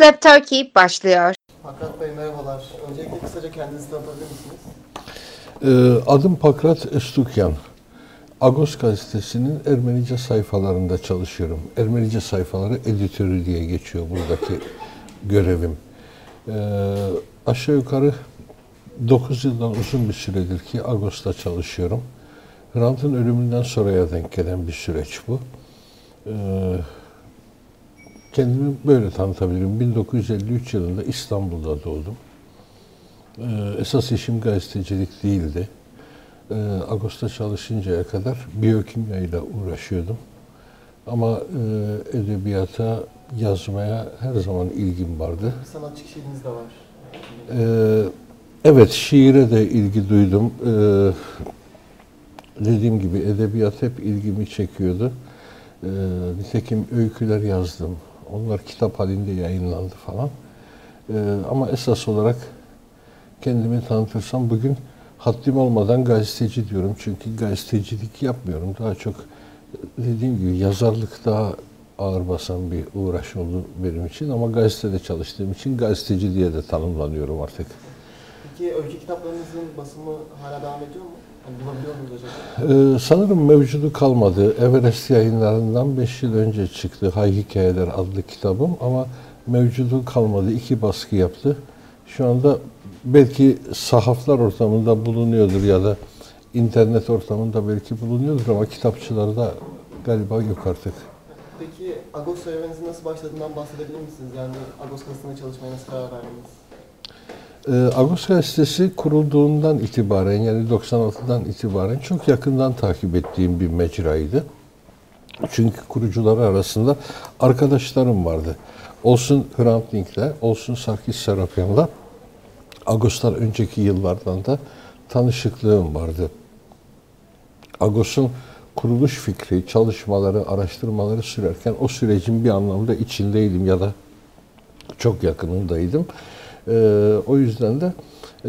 Lab Turkey başlıyor. Hakan Bey merhabalar. Öncelikle kısaca kendinizi tanıtabilir misiniz? Ee, Adım Pakrat Estukyan. Agos gazetesinin Ermenice sayfalarında çalışıyorum. Ermenice sayfaları editörü diye geçiyor buradaki görevim. Ee, aşağı yukarı 9 yıldan uzun bir süredir ki Agos'ta çalışıyorum. Hrant'ın ölümünden sonraya denk gelen bir süreç bu. Ee, kendimi böyle tanıtabilirim. 1953 yılında İstanbul'da doğdum. Ee, esas işim gazetecilik değildi. Ee, Ağustos'ta çalışıncaya kadar biyokimya ile uğraşıyordum. Ama e, edebiyata, yazmaya her zaman ilgim vardı. Sanatçı kişiliğiniz de var. Ee, evet, şiire de ilgi duydum. Ee, dediğim gibi edebiyat hep ilgimi çekiyordu. Ee, nitekim öyküler yazdım. Onlar kitap halinde yayınlandı falan. Ee, ama esas olarak kendimi tanıtırsam bugün haddim olmadan gazeteci diyorum. Çünkü gazetecilik yapmıyorum. Daha çok dediğim gibi yazarlık daha ağır basan bir uğraş oldu benim için. Ama gazetede çalıştığım için gazeteci diye de tanımlanıyorum artık. Peki öykü kitaplarınızın basımı hala devam ediyor mu? Ee, sanırım mevcudu kalmadı. Everest yayınlarından 5 yıl önce çıktı Hay Hikayeler adlı kitabım ama mevcudu kalmadı. İki baskı yaptı. Şu anda belki sahaflar ortamında bulunuyordur ya da internet ortamında belki bulunuyordur ama kitapçılarda galiba yok artık. Peki Agos serüveninizin nasıl başladığından bahsedebilir misiniz? Yani Agos gazetesinde çalışmaya nasıl karar verdiniz? Ee, Agos Gazetesi kurulduğundan itibaren yani 96'dan itibaren çok yakından takip ettiğim bir mecraydı. Çünkü kurucuları arasında arkadaşlarım vardı. Olsun Hrant Dink'le, olsun Sarkis Serapyan'la Agos'tan önceki yıllardan da tanışıklığım vardı. Agos'un kuruluş fikri, çalışmaları, araştırmaları sürerken o sürecin bir anlamda içindeydim ya da çok yakınındaydım. Ee, o yüzden de e,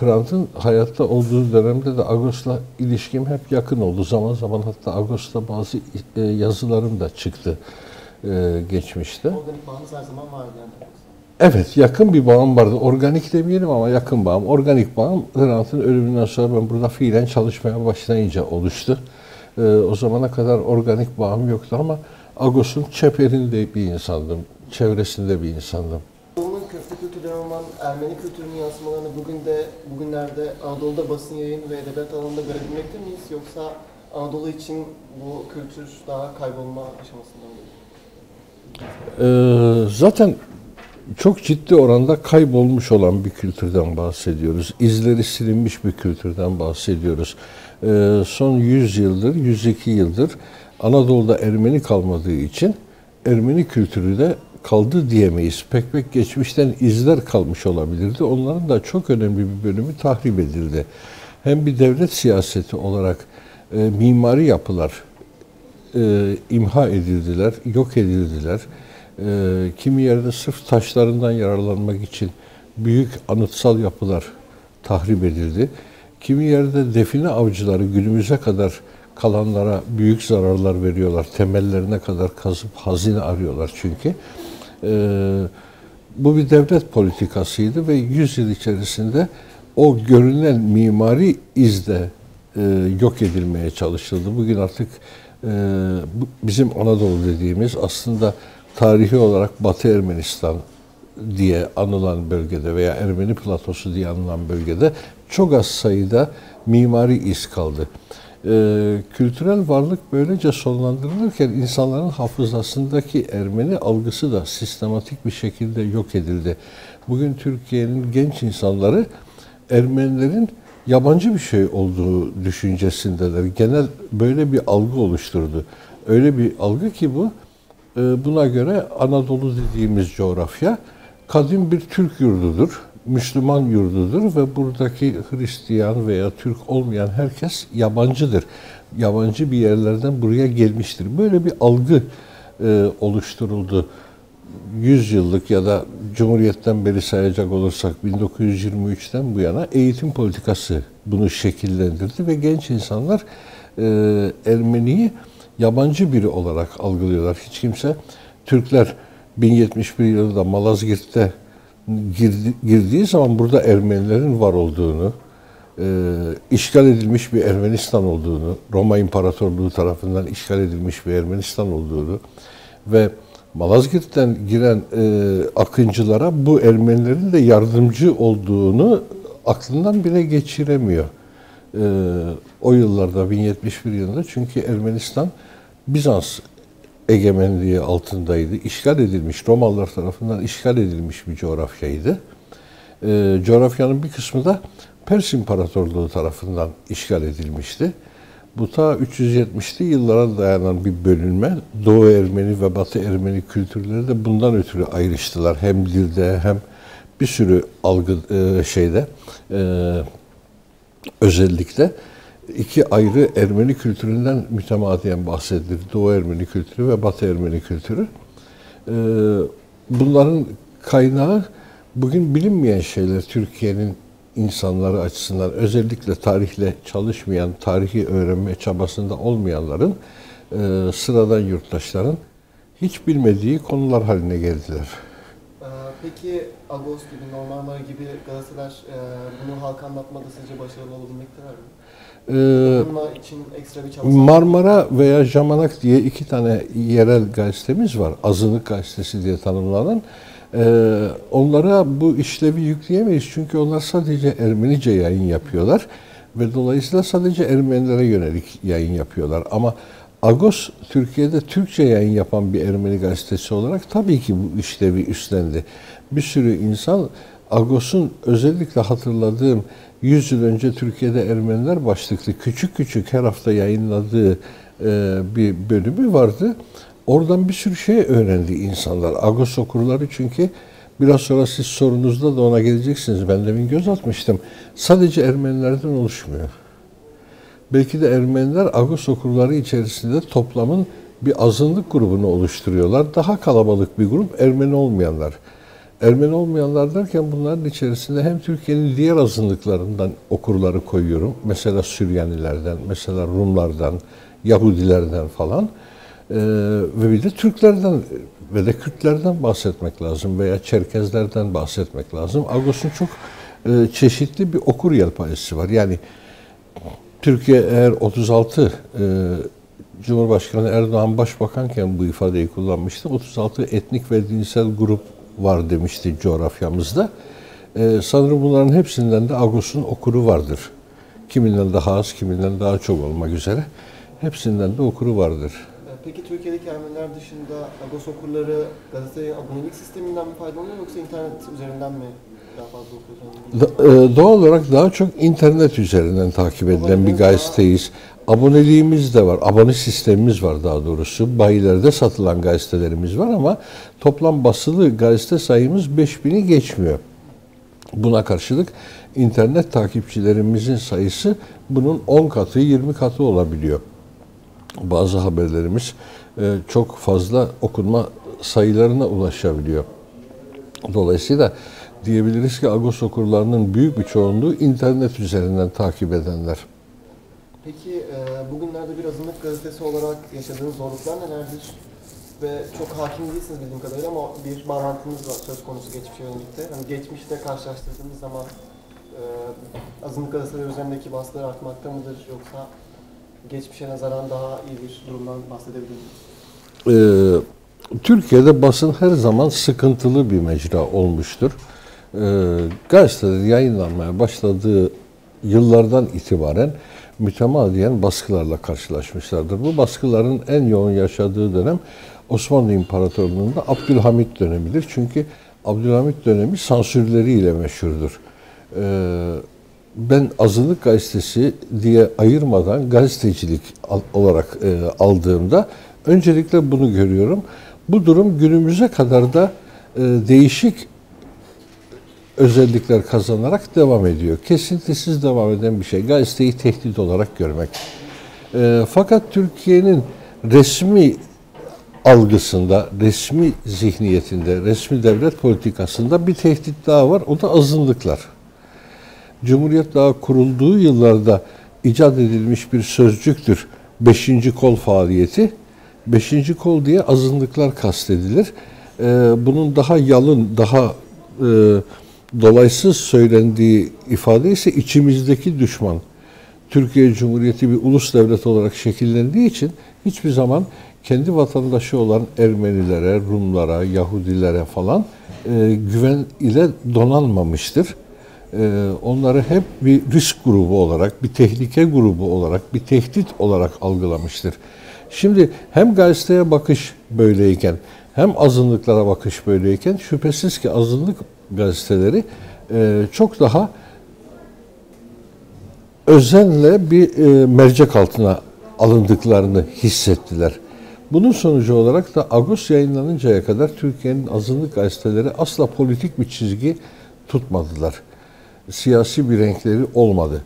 Hrant'ın hayatta olduğu dönemde de Agos'la ilişkim hep yakın oldu. Zaman zaman hatta Agos'ta bazı e, yazılarım da çıktı e, geçmişte. Organik bağınız her zaman vardı yani. Evet, yakın bir bağım vardı. Organik demeyelim ama yakın bağım. Organik bağım Hrant'ın ölümünden sonra ben burada fiilen çalışmaya başlayınca oluştu. Ee, o zamana kadar organik bağım yoktu ama Agos'un çeperinde bir insandım. Çevresinde bir insandım. Olan Ermeni kültürünün yansımalarını bugün de, bugünlerde Anadolu'da basın yayın ve edebiyat alanında görebilmekte miyiz? Yoksa Anadolu için bu kültür daha kaybolma aşamasında mı? Ee, zaten çok ciddi oranda kaybolmuş olan bir kültürden bahsediyoruz. İzleri silinmiş bir kültürden bahsediyoruz. Ee, son 100 yıldır, 102 yıldır Anadolu'da Ermeni kalmadığı için Ermeni kültürü de kaldı diyemeyiz. Pek pek geçmişten izler kalmış olabilirdi. Onların da çok önemli bir bölümü tahrip edildi. Hem bir devlet siyaseti olarak e, mimari yapılar e, imha edildiler, yok edildiler. E, kimi yerde sırf taşlarından yararlanmak için büyük anıtsal yapılar tahrip edildi. Kimi yerde define avcıları günümüze kadar kalanlara büyük zararlar veriyorlar. Temellerine kadar kazıp hazine arıyorlar çünkü. E, bu bir devlet politikasıydı ve 100 yıl içerisinde o görünen mimari izde e, yok edilmeye çalışıldı. Bugün artık e, bizim Anadolu dediğimiz aslında tarihi olarak Batı Ermenistan diye anılan bölgede veya Ermeni platosu diye anılan bölgede çok az sayıda mimari iz kaldı. Ee, kültürel varlık böylece sonlandırılırken insanların hafızasındaki Ermeni algısı da sistematik bir şekilde yok edildi. Bugün Türkiye'nin genç insanları Ermenilerin yabancı bir şey olduğu düşüncesindeler. Genel böyle bir algı oluşturdu. Öyle bir algı ki bu, e, buna göre Anadolu dediğimiz coğrafya kadim bir Türk yurdudur, Müslüman yurdudur ve buradaki Hristiyan veya Türk olmayan herkes yabancıdır. Yabancı bir yerlerden buraya gelmiştir. Böyle bir algı e, oluşturuldu. 100 yıllık ya da Cumhuriyet'ten beri sayacak olursak 1923'ten bu yana eğitim politikası bunu şekillendirdi ve genç insanlar e, Ermeniyi yabancı biri olarak algılıyorlar. Hiç kimse Türkler 1071 yılında Malazgirt'te girdi, girdiği zaman burada Ermenilerin var olduğunu, e, işgal edilmiş bir Ermenistan olduğunu, Roma İmparatorluğu tarafından işgal edilmiş bir Ermenistan olduğunu ve Malazgirt'ten giren e, akıncılara bu Ermenilerin de yardımcı olduğunu aklından bile geçiremiyor. E, o yıllarda 1071 yılında çünkü Ermenistan Bizans egemenliği altındaydı. İşgal edilmiş, Romalılar tarafından işgal edilmiş bir coğrafyaydı. E, coğrafyanın bir kısmı da Pers İmparatorluğu tarafından işgal edilmişti. Bu ta 370'li yıllara dayanan bir bölünme. Doğu Ermeni ve Batı Ermeni kültürleri de bundan ötürü ayrıştılar. Hem dilde hem bir sürü algı e, şeyde e, özellikle iki ayrı Ermeni kültüründen mütemadiyen bahsedilir. Doğu Ermeni kültürü ve Batı Ermeni kültürü. E, bunların kaynağı bugün bilinmeyen şeyler Türkiye'nin insanları açısından özellikle tarihle çalışmayan, tarihi öğrenme çabasında olmayanların, e, sıradan yurttaşların hiç bilmediği konular haline geldiler. Ee, Peki Agos gibi, Normanlar gibi gazeteler e, bunu halka anlatmada sizce başarılı olabilmekteler mi? Ee, Bununla için ekstra bir çaba Marmara veya Jamanak diye iki tane yerel gazetemiz var. Azınlık gazetesi diye tanımlanan. Ee, onlara bu işlevi yükleyemeyiz çünkü onlar sadece Ermenice yayın yapıyorlar ve dolayısıyla sadece Ermenilere yönelik yayın yapıyorlar. Ama Agos Türkiye'de Türkçe yayın yapan bir Ermeni gazetesi olarak tabii ki bu işlevi üstlendi. Bir sürü insan Agos'un özellikle hatırladığım 100 yıl önce Türkiye'de Ermeniler başlıklı küçük küçük her hafta yayınladığı e, bir bölümü vardı. Oradan bir sürü şey öğrendi insanlar. Agos okurları çünkü biraz sonra siz sorunuzda da ona geleceksiniz. Ben demin göz atmıştım. Sadece Ermenilerden oluşmuyor. Belki de Ermeniler Agos okurları içerisinde toplamın bir azınlık grubunu oluşturuyorlar. Daha kalabalık bir grup Ermeni olmayanlar. Ermeni olmayanlar derken bunların içerisinde hem Türkiye'nin diğer azınlıklarından okurları koyuyorum. Mesela Süryanilerden, mesela Rumlardan, Yahudilerden falan. Ee, ve bir de Türklerden ve de Kürtlerden bahsetmek lazım veya Çerkezlerden bahsetmek lazım. Agos'un çok e, çeşitli bir okur yelpazesi var. Yani Türkiye eğer 36 e, Cumhurbaşkanı Erdoğan başbakanken bu ifadeyi kullanmıştı. 36 etnik ve dinsel grup var demişti coğrafyamızda. E, sanırım bunların hepsinden de Agos'un okuru vardır. Kiminden daha az, kiminden daha çok olmak üzere. Hepsinden de okuru vardır. Ee, Peki Türkiye'deki Ermeniler dışında Agos okurları gazeteye abonelik sisteminden mi faydalanıyor yoksa internet üzerinden mi daha fazla okuyor? Da- e, Doğal olarak daha çok internet üzerinden takip edilen bir gazeteyiz. Aboneliğimiz de var, abone sistemimiz var daha doğrusu. Bayilerde satılan gazetelerimiz var ama toplam basılı gazete sayımız 5000'i geçmiyor. Buna karşılık internet takipçilerimizin sayısı bunun 10 katı, 20 katı olabiliyor. Bazı haberlerimiz e, çok fazla okunma sayılarına ulaşabiliyor. Dolayısıyla diyebiliriz ki Agos okurlarının büyük bir çoğunluğu internet üzerinden takip edenler. Peki e, bugünlerde bir azınlık gazetesi olarak yaşadığınız zorluklar nelerdir? Ve çok hakim değilsiniz bildiğim kadarıyla ama bir bağlantınız var söz konusu geçmişe yönelikte. Hani geçmişte karşılaştırdığınız zaman e, azınlık gazeteleri üzerindeki baskılar artmakta mıdır yoksa geçmişe nazaran daha iyi bir durumdan bahsedebilir miyiz? Ee, Türkiye'de basın her zaman sıkıntılı bir mecra olmuştur. Ee, gazeteler yayınlanmaya başladığı yıllardan itibaren mütemadiyen baskılarla karşılaşmışlardır. Bu baskıların en yoğun yaşadığı dönem Osmanlı İmparatorluğu'nda Abdülhamit dönemidir. Çünkü Abdülhamit dönemi sansürleriyle meşhurdur. Ee, ben azınlık gazetesi diye ayırmadan gazetecilik olarak e, aldığımda öncelikle bunu görüyorum. Bu durum günümüze kadar da e, değişik özellikler kazanarak devam ediyor. Kesintisiz devam eden bir şey. Gazeteyi tehdit olarak görmek. E, fakat Türkiye'nin resmi algısında, resmi zihniyetinde, resmi devlet politikasında bir tehdit daha var. O da azınlıklar. Cumhuriyet daha kurulduğu yıllarda icat edilmiş bir sözcüktür. Beşinci kol faaliyeti. Beşinci kol diye azınlıklar kastedilir. e, bunun daha yalın, daha e, dolaysız söylendiği ifade ise içimizdeki düşman. Türkiye Cumhuriyeti bir ulus devlet olarak şekillendiği için hiçbir zaman kendi vatandaşı olan Ermenilere, Rumlara, Yahudilere falan e, güven ile donanmamıştır. E, onları hep bir risk grubu olarak, bir tehlike grubu olarak, bir tehdit olarak algılamıştır. Şimdi hem gazeteye bakış böyleyken, hem azınlıklara bakış böyleyken şüphesiz ki azınlık gazeteleri e, çok daha özenle bir e, mercek altına alındıklarını hissettiler. Bunun sonucu olarak da Ağustos yayınlanıncaya kadar Türkiye'nin azınlık gazeteleri asla politik bir çizgi tutmadılar. Siyasi bir renkleri olmadı.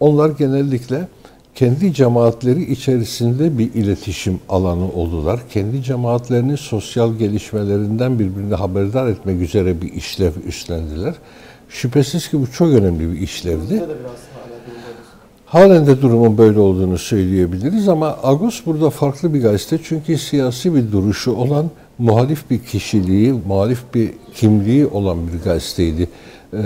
Onlar genellikle kendi cemaatleri içerisinde bir iletişim alanı oldular. Kendi cemaatlerinin sosyal gelişmelerinden birbirini haberdar etmek üzere bir işlev üstlendiler. Şüphesiz ki bu çok önemli bir işlevdi. Halen de durumun böyle olduğunu söyleyebiliriz ama Agos burada farklı bir gazete çünkü siyasi bir duruşu olan, muhalif bir kişiliği, muhalif bir kimliği olan bir gazeteydi. Ee,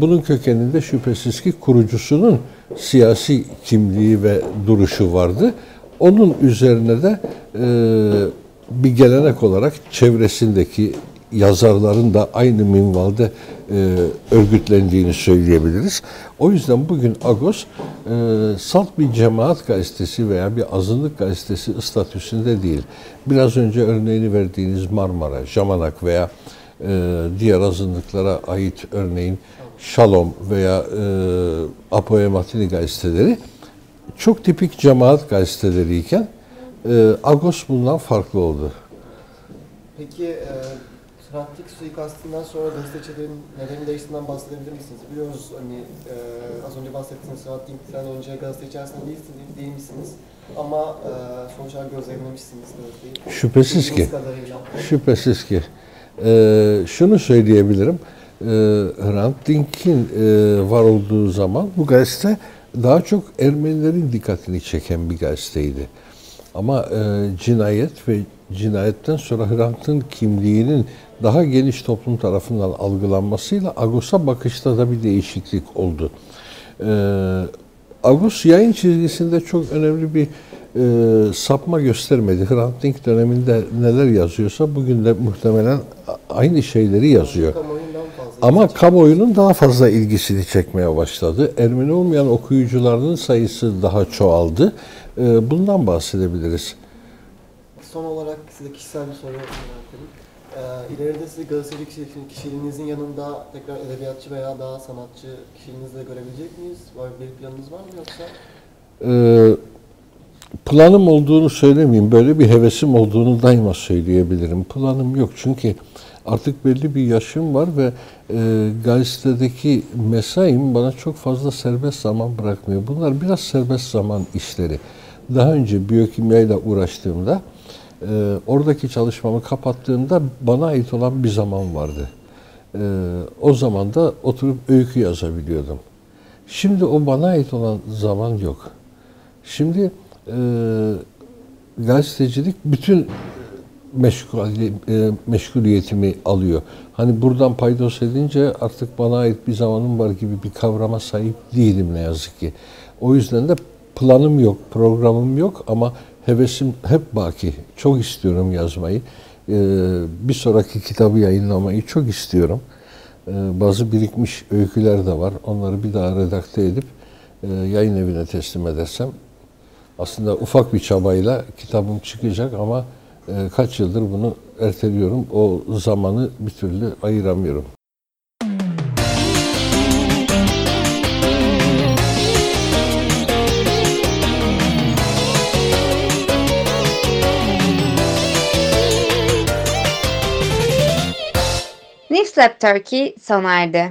bunun kökeninde şüphesiz ki kurucusunun siyasi kimliği ve duruşu vardı. Onun üzerine de e, bir gelenek olarak çevresindeki yazarların da aynı minvalde e, örgütlendiğini söyleyebiliriz. O yüzden bugün Agos e, salt bir cemaat gazetesi veya bir azınlık gazetesi statüsünde değil. Biraz önce örneğini verdiğiniz Marmara, Jamanak veya diğer azınlıklara ait örneğin Shalom veya e, Apoematini gazeteleri çok tipik cemaat gazeteleriyken e, Agos bundan farklı oldu. Peki e, Dink suikastından sonra gazetecilerin nelerin değiştiğinden bahsedebilir misiniz? Biliyoruz hani e, az önce bahsettiğiniz Dink'ten önce gazete içerisinde değilsiniz, değil misiniz? Ama e, sonuç olarak gözlemlemişsiniz gazeteyi. Şüphesiz ki. Kadarıyla. Şüphesiz ki. Ee, şunu söyleyebilirim. Ee, Hrant Dink'in e, var olduğu zaman bu gazete daha çok Ermenilerin dikkatini çeken bir gazeteydi. Ama e, cinayet ve cinayetten sonra Hrant'ın kimliğinin daha geniş toplum tarafından algılanmasıyla Agos'a bakışta da bir değişiklik oldu. Ee, Agos yayın çizgisinde çok önemli bir e, sapma göstermedi. Hrant Dink döneminde neler yazıyorsa bugün de muhtemelen aynı şeyleri yazıyor. Ama kamuoyunun daha fazla ilgisini çekmeye başladı. Ermeni olmayan okuyucularının sayısı daha çoğaldı. E, bundan bahsedebiliriz. Son olarak size kişisel bir soru ediyorum. Ee, ileride sizi gazeteci kişi- kişiliğinizin yanında tekrar edebiyatçı veya daha sanatçı kişiliğinizle görebilecek miyiz? Var bir planınız var mı yoksa? Ee, planım olduğunu söylemeyeyim. Böyle bir hevesim olduğunu daima söyleyebilirim. Planım yok çünkü artık belli bir yaşım var ve e, gazetedeki mesaim bana çok fazla serbest zaman bırakmıyor. Bunlar biraz serbest zaman işleri. Daha önce biyokimyayla uğraştığımda e, oradaki çalışmamı kapattığımda bana ait olan bir zaman vardı. E, o zaman da oturup öykü yazabiliyordum. Şimdi o bana ait olan zaman yok. Şimdi gazetecilik bütün meşgul, e, meşguliyetimi alıyor. Hani buradan paydos edince artık bana ait bir zamanım var gibi bir kavrama sahip değilim ne yazık ki. O yüzden de planım yok, programım yok ama hevesim hep baki. Çok istiyorum yazmayı. E, bir sonraki kitabı yayınlamayı çok istiyorum. E, bazı birikmiş öyküler de var. Onları bir daha redakte edip e, yayın evine teslim edersem aslında ufak bir çabayla kitabım çıkacak ama e, kaç yıldır bunu erteliyorum. O zamanı bir türlü ayıramıyorum. Newslab Turkey sona erdi.